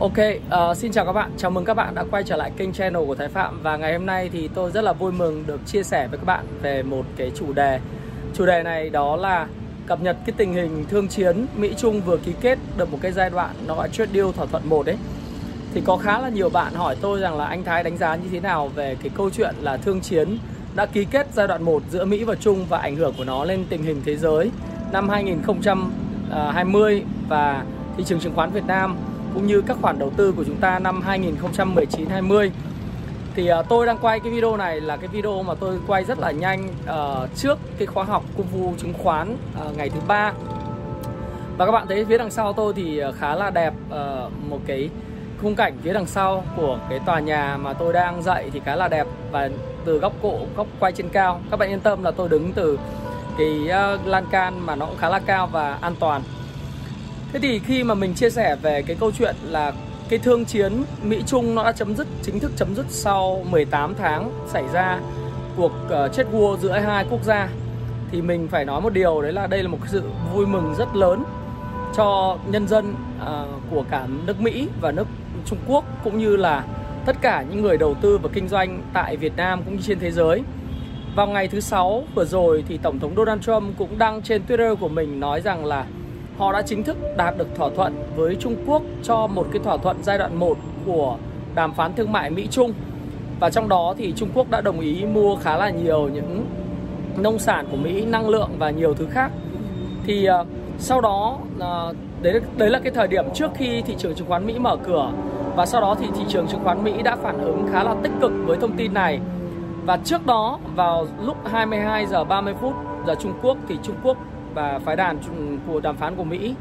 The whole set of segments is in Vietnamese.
Ok, uh, xin chào các bạn, chào mừng các bạn đã quay trở lại kênh channel của Thái Phạm. Và ngày hôm nay thì tôi rất là vui mừng được chia sẻ với các bạn về một cái chủ đề. Chủ đề này đó là cập nhật cái tình hình thương chiến Mỹ-Trung vừa ký kết được một cái giai đoạn nó gọi trade deal thỏa thuận một đấy Thì có khá là nhiều bạn hỏi tôi rằng là anh Thái đánh giá như thế nào về cái câu chuyện là thương chiến đã ký kết giai đoạn 1 giữa Mỹ và Trung và ảnh hưởng của nó lên tình hình thế giới năm 2020 ờ, và thị trường chứng khoán Việt Nam cũng như các khoản đầu tư của chúng ta năm 2019-20 thì uh, tôi đang quay cái video này là cái video mà tôi quay rất là nhanh uh, trước cái khóa học Cung phu chứng khoán uh, ngày thứ ba. Và các bạn thấy phía đằng sau tôi thì khá là đẹp uh, một cái khung cảnh phía đằng sau của cái tòa nhà mà tôi đang dạy thì khá là đẹp. Và từ góc cổ góc quay trên cao các bạn yên tâm là tôi đứng từ cái uh, lan can mà nó cũng khá là cao và an toàn. Thế thì khi mà mình chia sẻ về cái câu chuyện là cái thương chiến Mỹ Trung nó đã chấm dứt chính thức chấm dứt sau 18 tháng xảy ra cuộc uh, chết vua giữa hai quốc gia thì mình phải nói một điều đấy là đây là một sự vui mừng rất lớn cho nhân dân uh, của cả nước Mỹ và nước Trung Quốc cũng như là tất cả những người đầu tư và kinh doanh tại Việt Nam cũng như trên thế giới. Vào ngày thứ sáu vừa rồi thì Tổng thống Donald Trump cũng đăng trên Twitter của mình nói rằng là họ đã chính thức đạt được thỏa thuận với Trung Quốc cho một cái thỏa thuận giai đoạn 1 của đàm phán thương mại Mỹ-Trung. Và trong đó thì Trung Quốc đã đồng ý mua khá là nhiều những nông sản của Mỹ, năng lượng và nhiều thứ khác. Thì uh, sau đó uh, đấy đấy là cái thời điểm trước khi thị trường chứng khoán Mỹ mở cửa và sau đó thì thị trường chứng khoán Mỹ đã phản ứng khá là tích cực với thông tin này. Và trước đó vào lúc 22 giờ 30 phút giờ Trung Quốc thì Trung Quốc và phái đoàn của đàm phán của Mỹ,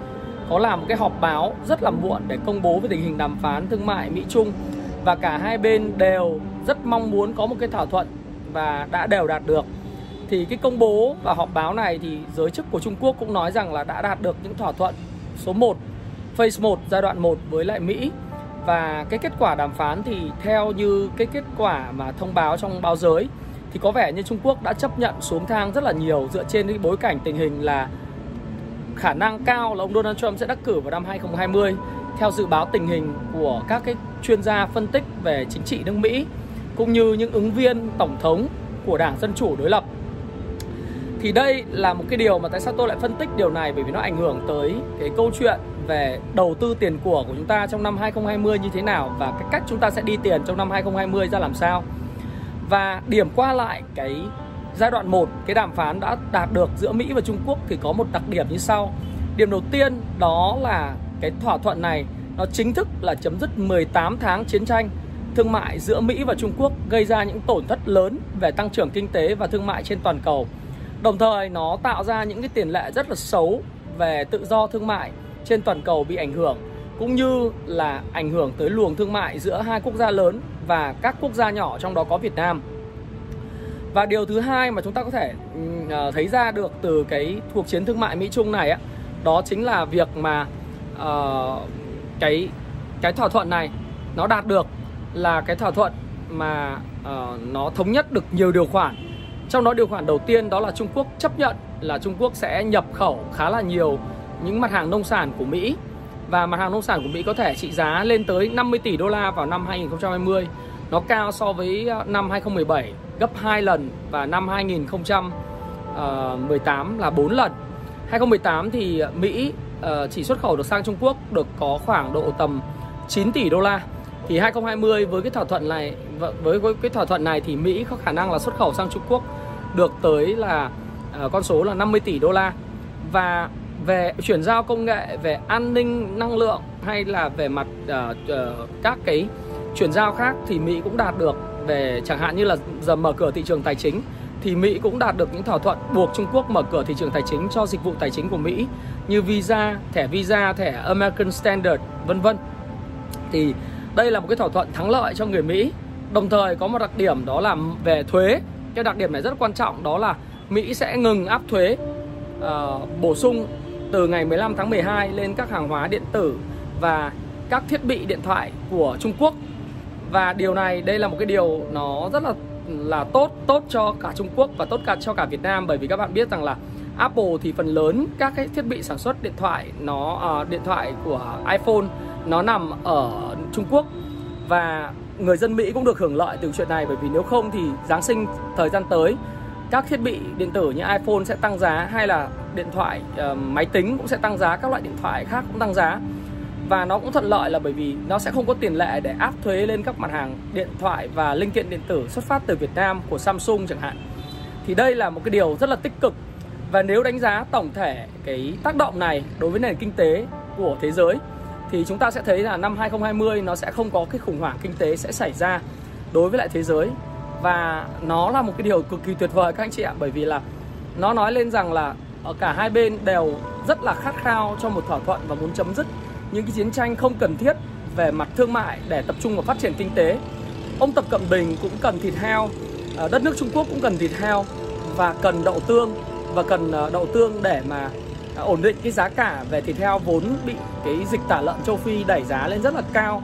có làm một cái họp báo rất là muộn để công bố về tình hình đàm phán thương mại Mỹ Trung và cả hai bên đều rất mong muốn có một cái thỏa thuận và đã đều đạt được. Thì cái công bố và họp báo này thì giới chức của Trung Quốc cũng nói rằng là đã đạt được những thỏa thuận số 1 phase 1 giai đoạn 1 với lại Mỹ. Và cái kết quả đàm phán thì theo như cái kết quả mà thông báo trong báo giới thì có vẻ như Trung Quốc đã chấp nhận xuống thang rất là nhiều dựa trên cái bối cảnh tình hình là khả năng cao là ông Donald Trump sẽ đắc cử vào năm 2020 theo dự báo tình hình của các cái chuyên gia phân tích về chính trị nước Mỹ, cũng như những ứng viên tổng thống của Đảng Dân chủ đối lập. Thì đây là một cái điều mà tại sao tôi lại phân tích điều này bởi vì nó ảnh hưởng tới cái câu chuyện về đầu tư tiền của của chúng ta trong năm 2020 như thế nào và cái cách chúng ta sẽ đi tiền trong năm 2020 ra làm sao. Và điểm qua lại cái giai đoạn 1 cái đàm phán đã đạt được giữa Mỹ và Trung Quốc thì có một đặc điểm như sau. Điểm đầu tiên đó là cái thỏa thuận này, nó chính thức là chấm dứt 18 tháng chiến tranh thương mại giữa Mỹ và Trung Quốc, gây ra những tổn thất lớn về tăng trưởng kinh tế và thương mại trên toàn cầu. Đồng thời, nó tạo ra những cái tiền lệ rất là xấu về tự do thương mại trên toàn cầu bị ảnh hưởng, cũng như là ảnh hưởng tới luồng thương mại giữa hai quốc gia lớn và các quốc gia nhỏ trong đó có Việt Nam. Và điều thứ hai mà chúng ta có thể ừ, ờ, thấy ra được từ cái cuộc chiến thương mại Mỹ Trung này á, đó chính là việc mà uh, cái cái thỏa thuận này nó đạt được là cái thỏa thuận mà uh, nó thống nhất được nhiều điều khoản. Trong đó điều khoản đầu tiên đó là Trung Quốc chấp nhận là Trung Quốc sẽ nhập khẩu khá là nhiều những mặt hàng nông sản của Mỹ và mặt hàng nông sản của Mỹ có thể trị giá lên tới 50 tỷ đô la vào năm 2020. Nó cao so với ờ, năm 2017 gấp 2 lần, và năm 2018 ờ, là 4 lần. 2018 thì Mỹ ờ, chỉ xuất khẩu được sang Trung Quốc được có khoảng độ tầm 9 tỷ đô la. Thì 2020 với cái thỏa thuận này với cái thỏa thuận này thì Mỹ có khả năng là xuất khẩu sang Trung Quốc được tới là con số là 50 tỷ đô la. Và về chuyển giao công nghệ về an ninh năng lượng hay là về mặt uh, uh, các cái chuyển giao khác thì Mỹ cũng đạt được về chẳng hạn như là giờ mở cửa thị trường tài chính thì Mỹ cũng đạt được những thỏa thuận buộc Trung Quốc mở cửa thị trường tài chính cho dịch vụ tài chính của Mỹ như Visa, thẻ Visa, thẻ American Standard, vân vân. Thì đây là một cái thỏa thuận thắng lợi cho người Mỹ. Đồng thời có một đặc điểm đó là về thuế. Cái đặc điểm này rất quan trọng đó là Mỹ sẽ ngừng áp thuế uh, bổ sung từ ngày 15 tháng 12 lên các hàng hóa điện tử và các thiết bị điện thoại của Trung Quốc. Và điều này đây là một cái điều nó rất là là tốt tốt cho cả Trung Quốc và tốt cả cho cả Việt Nam. Bởi vì các bạn biết rằng là Apple thì phần lớn các cái thiết bị sản xuất điện thoại nó uh, điện thoại của iPhone nó nằm ở Trung Quốc. Và người dân Mỹ cũng được hưởng lợi từ chuyện này. Bởi vì nếu không thì Giáng sinh thời gian tới các thiết bị điện tử như iPhone sẽ tăng giá hay là điện thoại uh, máy tính cũng sẽ tăng giá các loại điện thoại khác cũng tăng giá. Và nó cũng thuận lợi là bởi vì nó sẽ không có tiền lệ để áp thuế lên các mặt hàng điện thoại và linh kiện điện tử xuất phát từ Việt Nam của Samsung chẳng hạn. Thì đây là một cái điều rất là tích cực. Và nếu đánh giá tổng thể cái tác động này đối với nền kinh tế của thế giới thì chúng ta sẽ thấy là năm 2020 nó sẽ không có cái khủng hoảng kinh tế sẽ xảy ra đối với lại thế giới và nó là một cái điều cực kỳ tuyệt vời các anh chị ạ bởi vì là nó nói lên rằng là ở cả hai bên đều rất là khát khao cho một thỏa thuận và muốn chấm dứt những cái chiến tranh không cần thiết về mặt thương mại để tập trung vào phát triển kinh tế. Ông Tập Cận Bình cũng cần thịt heo, ờ, đất nước Trung Quốc cũng cần thịt heo và cần đậu tương và cần ờ, đậu tương để mà ổn định cái giá cả về thịt heo vốn bị cái dịch tả lợn châu Phi đẩy giá lên rất là cao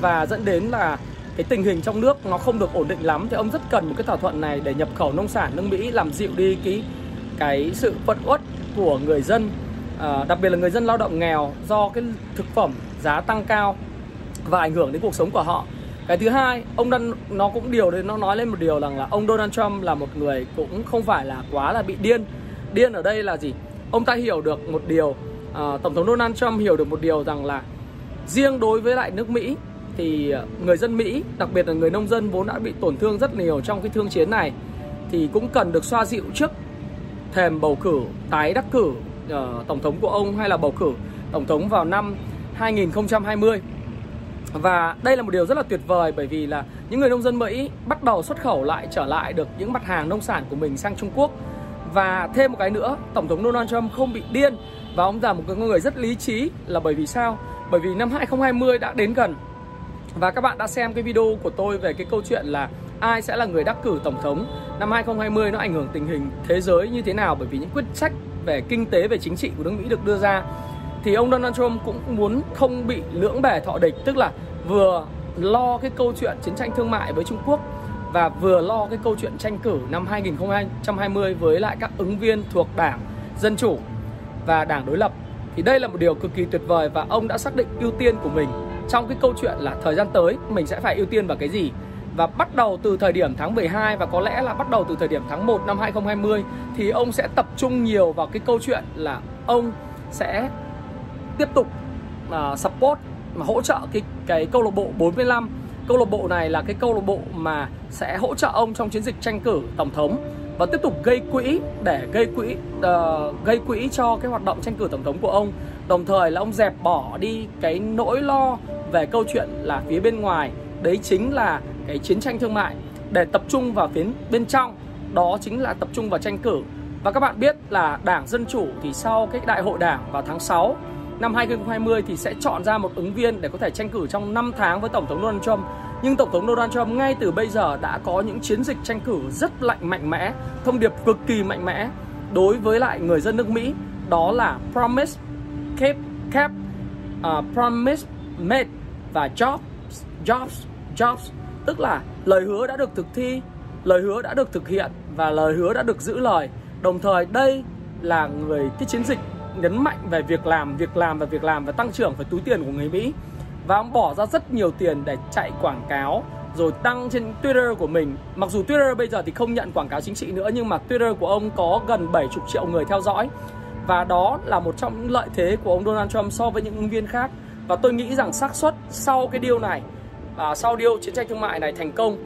và dẫn đến là cái tình hình trong nước nó không được ổn định lắm thì ông rất cần một cái thỏa thuận này để nhập khẩu nông sản nước Mỹ làm dịu đi cái cái sự phẫn uất của người dân à, đặc biệt là người dân lao động nghèo do cái thực phẩm giá tăng cao và ảnh hưởng đến cuộc sống của họ. Cái thứ hai ông đang nó cũng điều đấy nó nói lên một điều rằng là ông Donald Trump là một người cũng không phải là quá là bị điên. Điên ở đây là gì? Ông ta hiểu được một điều à, tổng thống Donald Trump hiểu được một điều rằng là riêng đối với lại nước Mỹ thì ờ, người dân Mỹ đặc biệt là người nông dân vốn đã bị tổn thương rất nhiều trong cái thương chiến này thì cũng cần được xoa dịu trước thềm bầu cử tái đắc cử uh, tổng thống của ông hay là bầu cử tổng thống vào năm 2020 và đây là một điều rất là tuyệt vời bởi vì là những người nông dân Mỹ bắt đầu xuất khẩu lại trở lại được những mặt hàng nông sản của mình sang Trung Quốc. Và thêm một cái nữa tổng thống Donald Trump không bị điên và ông là một người rất lý trí là bởi vì sao? Bởi vì năm 2020 đã đến gần và các bạn đã xem cái video của tôi về cái câu chuyện là ai sẽ là người đắc cử tổng thống. Năm 2020 nó ảnh hưởng tình hình thế giới như thế nào bởi vì những quyết sách về kinh tế, về chính trị của nước Mỹ được đưa ra. Thì ông Donald Trump cũng muốn không bị lưỡng bề thọ địch, tức là vừa lo cái câu chuyện chiến tranh thương mại với Trung Quốc và vừa lo cái câu chuyện tranh cử năm 2020 với lại các ứng viên thuộc đảng Dân Chủ và đảng đối lập. Thì đây là một điều cực kỳ tuyệt vời và ông đã xác định ưu tiên của mình trong cái câu chuyện là thời gian tới mình sẽ phải ưu tiên vào cái gì? Và bắt đầu từ thời điểm tháng 12 và có lẽ là bắt đầu từ thời điểm tháng 1 năm 2020 thì ông sẽ tập trung nhiều vào cái câu chuyện là ông sẽ tiếp tục uh, support mà hỗ trợ cái cái câu lạc bộ 45 câu lạc bộ này là cái câu lạc bộ mà sẽ hỗ trợ ông trong chiến dịch tranh cử tổng thống và tiếp tục gây quỹ để gây quỹ uh, gây quỹ cho cái hoạt động tranh cử tổng thống của ông đồng thời là ông dẹp bỏ đi cái nỗi lo về câu chuyện là phía bên ngoài đấy chính là cái chiến tranh thương mại để tập trung vào phía bên trong đó chính là tập trung vào tranh cử và các bạn biết là Đảng Dân Chủ thì sau cái đại hội đảng vào tháng 6 năm 2020 thì sẽ chọn ra một ứng viên để có thể tranh cử trong 5 tháng với Tổng thống Donald Trump. Nhưng Tổng thống Donald Trump ngay từ bây giờ đã có những chiến dịch tranh cử rất lạnh mạnh mẽ, thông điệp cực kỳ mạnh mẽ đối với lại người dân nước Mỹ. Đó là promise, keep, kept, uh, promise, made và jobs, jobs, jobs. Tức là lời hứa đã được thực thi lời hứa đã được thực hiện và lời hứa đã được giữ lời. Đồng thời đây là người cái chiến dịch nhấn mạnh về việc làm việc làm và việc làm và tăng trưởng về túi tiền của người Mỹ. Và ông bỏ ra rất nhiều tiền để chạy quảng cáo rồi tăng trên Twitter của mình. Mặc dù Twitter bây giờ thì không nhận quảng cáo chính trị nữa nhưng mà Twitter của ông có gần 70 triệu người theo dõi và đó là một trong những lợi thế của ông Donald Trump so với những ứng viên khác và tôi nghĩ rằng xác suất sau cái điều này à, sau điều chiến tranh thương mại này thành công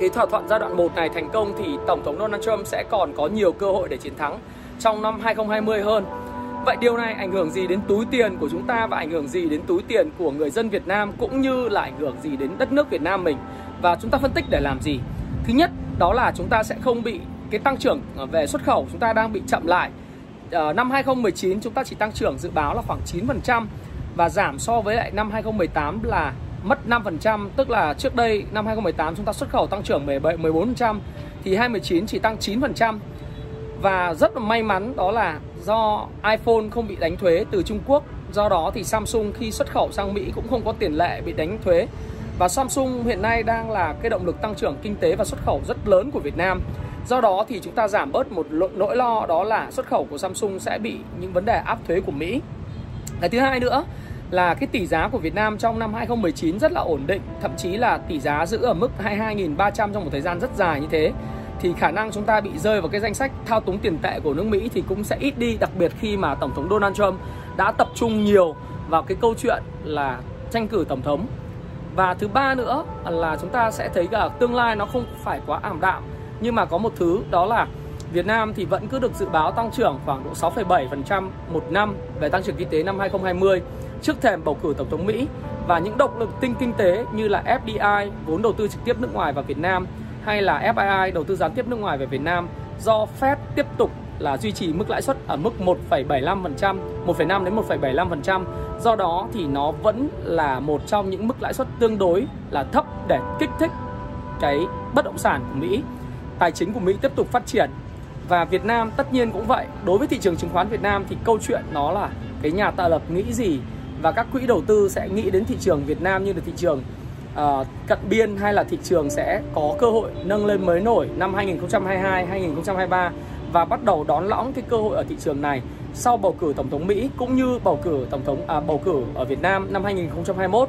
cái thỏa thuận giai đoạn 1 này thành công thì Tổng thống Donald Trump sẽ còn có nhiều cơ hội để chiến thắng trong năm 2020 hơn. Vậy điều này ảnh hưởng gì đến túi tiền của chúng ta và ảnh hưởng gì đến túi tiền của người dân Việt Nam cũng như là ảnh hưởng gì đến đất nước Việt Nam mình? Và chúng ta phân tích để làm gì? Thứ nhất đó là chúng ta sẽ không bị cái tăng trưởng à, về xuất khẩu chúng ta đang bị chậm lại. Ờ, năm 2019 chúng ta chỉ tăng trưởng dự báo là khoảng 9% và giảm so với lại năm 2018 là mất 5%, tức là trước đây năm 2018 chúng ta xuất khẩu tăng trưởng 14% thì 2019 chỉ tăng 9%. Và rất là may mắn đó là do iPhone không bị đánh thuế từ Trung Quốc, do đó thì Samsung khi xuất khẩu sang Mỹ cũng không có tiền lệ bị đánh thuế. Và Samsung hiện nay đang là cái động lực tăng trưởng kinh tế và xuất khẩu rất lớn của Việt Nam. Do đó thì chúng ta giảm bớt một nỗi lo đó là xuất khẩu của Samsung sẽ bị những vấn đề áp thuế của Mỹ. Cái thứ hai nữa là cái tỷ giá của Việt Nam trong năm 2019 rất là ổn định, thậm chí là tỷ giá giữ ở mức 22.300 trong một thời gian rất dài như thế. Thì khả năng chúng ta bị rơi vào cái danh sách thao túng tiền tệ của nước Mỹ thì cũng sẽ ít đi đặc biệt khi mà tổng thống Donald Trump đã tập trung nhiều vào cái câu chuyện là tranh cử tổng thống. Và thứ ba nữa là chúng ta sẽ thấy cả tương lai nó không phải quá ảm đạm nhưng mà có một thứ đó là Việt Nam thì vẫn cứ được dự báo tăng trưởng khoảng độ 6,7% một năm về tăng trưởng kinh tế năm 2020 trước thềm bầu cử tổng thống Mỹ và những động lực tinh kinh tế như là FDI vốn đầu tư trực tiếp nước ngoài vào Việt Nam hay là FII đầu tư gián tiếp nước ngoài về Việt Nam do Fed tiếp tục là duy trì mức lãi suất ở mức 1,75%, 1,5 đến 1,75%. Do đó thì nó vẫn là một trong những mức lãi suất tương đối là thấp để kích thích cái bất động sản của Mỹ. Tài chính của Mỹ tiếp tục phát triển và Việt Nam tất nhiên cũng vậy. Đối với thị trường chứng khoán Việt Nam thì câu chuyện nó là cái nhà tạo lập nghĩ gì và các quỹ đầu tư sẽ nghĩ đến thị trường Việt Nam như là thị trường uh, cận biên hay là thị trường sẽ có cơ hội nâng lên mới nổi năm 2022 2023 và bắt đầu đón lõng cái cơ hội ở thị trường này sau bầu cử tổng thống Mỹ cũng như bầu cử tổng thống à, bầu cử ở Việt Nam năm 2021.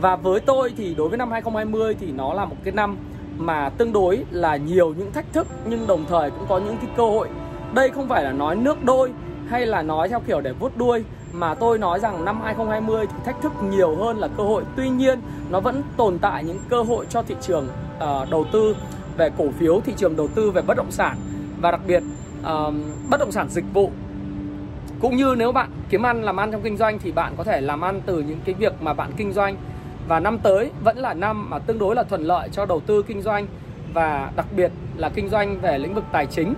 Và với tôi thì đối với năm 2020 thì nó là một cái năm mà tương đối là nhiều những thách thức nhưng đồng thời cũng có những cái cơ hội. Đây không phải là nói nước đôi hay là nói theo kiểu để vuốt đuôi mà tôi nói rằng năm 2020 thì thách thức nhiều hơn là cơ hội. Tuy nhiên nó vẫn tồn tại những cơ hội cho thị trường uh, đầu tư về cổ phiếu, thị trường đầu tư về bất động sản và đặc biệt uh, bất động sản dịch vụ cũng như nếu bạn kiếm ăn làm ăn trong kinh doanh thì bạn có thể làm ăn từ những cái việc mà bạn kinh doanh và năm tới vẫn là năm mà tương đối là thuận lợi cho đầu tư kinh doanh và đặc biệt là kinh doanh về lĩnh vực tài chính.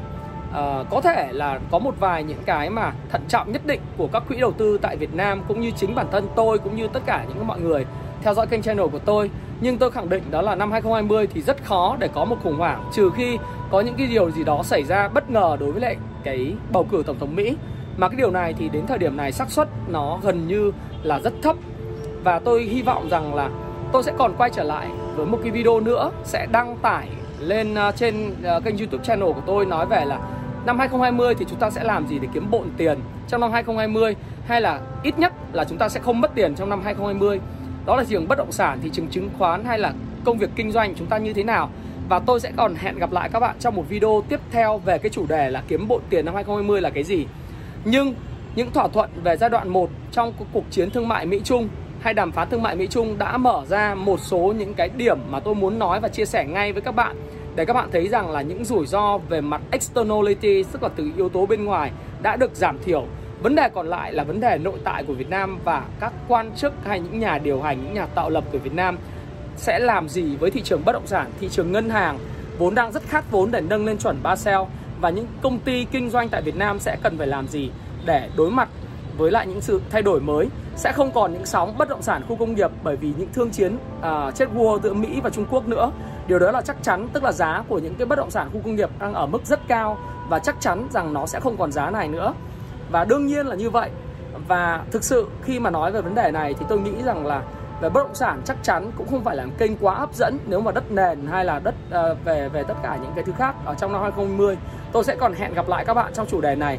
À, có thể là có một vài những cái mà thận trọng nhất định của các quỹ đầu tư tại Việt Nam cũng như chính bản thân tôi cũng như tất cả những mọi người theo dõi kênh channel của tôi. Nhưng tôi khẳng định đó là năm 2020 thì rất khó để có một khủng hoảng trừ khi có những cái điều gì đó xảy ra bất ngờ đối với lại cái bầu cử tổng thống Mỹ. Mà cái điều này thì đến thời điểm này xác suất nó gần như là rất thấp và tôi hy vọng rằng là tôi sẽ còn quay trở lại với một cái video nữa sẽ đăng tải lên à, trên à, kênh YouTube channel của tôi nói về là năm 2020 thì chúng ta sẽ làm gì để kiếm bộn tiền trong năm 2020 hay là ít nhất là chúng ta sẽ không mất tiền trong năm 2020 đó là thị trường bất động sản thị trường chứng khoán hay là công việc kinh doanh chúng ta như thế nào. Và tôi sẽ còn hẹn gặp lại các bạn trong một video tiếp theo về cái chủ đề là kiếm bộn tiền năm 2020 là cái gì. Nhưng những thỏa thuận về giai đoạn 1 trong cuộc chiến thương mại Mỹ Trung hay đàm phán thương mại Mỹ Trung đã mở ra một số những cái điểm mà tôi muốn nói và chia sẻ ngay với các bạn. Để các bạn thấy rằng là những rủi ro về mặt externality, tức là từ yếu tố bên ngoài, đã được giảm thiểu. Vấn đề còn lại là vấn đề nội tại của Việt Nam và các quan chức hay những nhà điều hành, những nhà tạo lập của Việt Nam sẽ làm gì với thị trường bất động sản, thị trường ngân hàng. Vốn đang rất khát vốn để nâng lên chuẩn Basel và những công ty kinh doanh tại Việt Nam sẽ cần phải làm gì để đối mặt với lại những sự thay đổi mới. Sẽ không còn những sóng bất động sản khu công nghiệp bởi vì những thương chiến uh, chết vua giữa Mỹ và Trung Quốc nữa. Điều đó là chắc chắn tức là giá của những cái bất động sản khu công nghiệp đang ở mức rất cao và chắc chắn rằng nó sẽ không còn giá này nữa. Và đương nhiên là như vậy. Và thực sự khi mà nói về vấn đề này thì tôi nghĩ rằng là về bất động sản chắc chắn cũng không phải là kênh quá hấp dẫn nếu mà đất nền hay là đất uh, về về tất cả những cái thứ khác ở trong năm 2020 tôi sẽ còn hẹn gặp lại các bạn trong chủ đề này.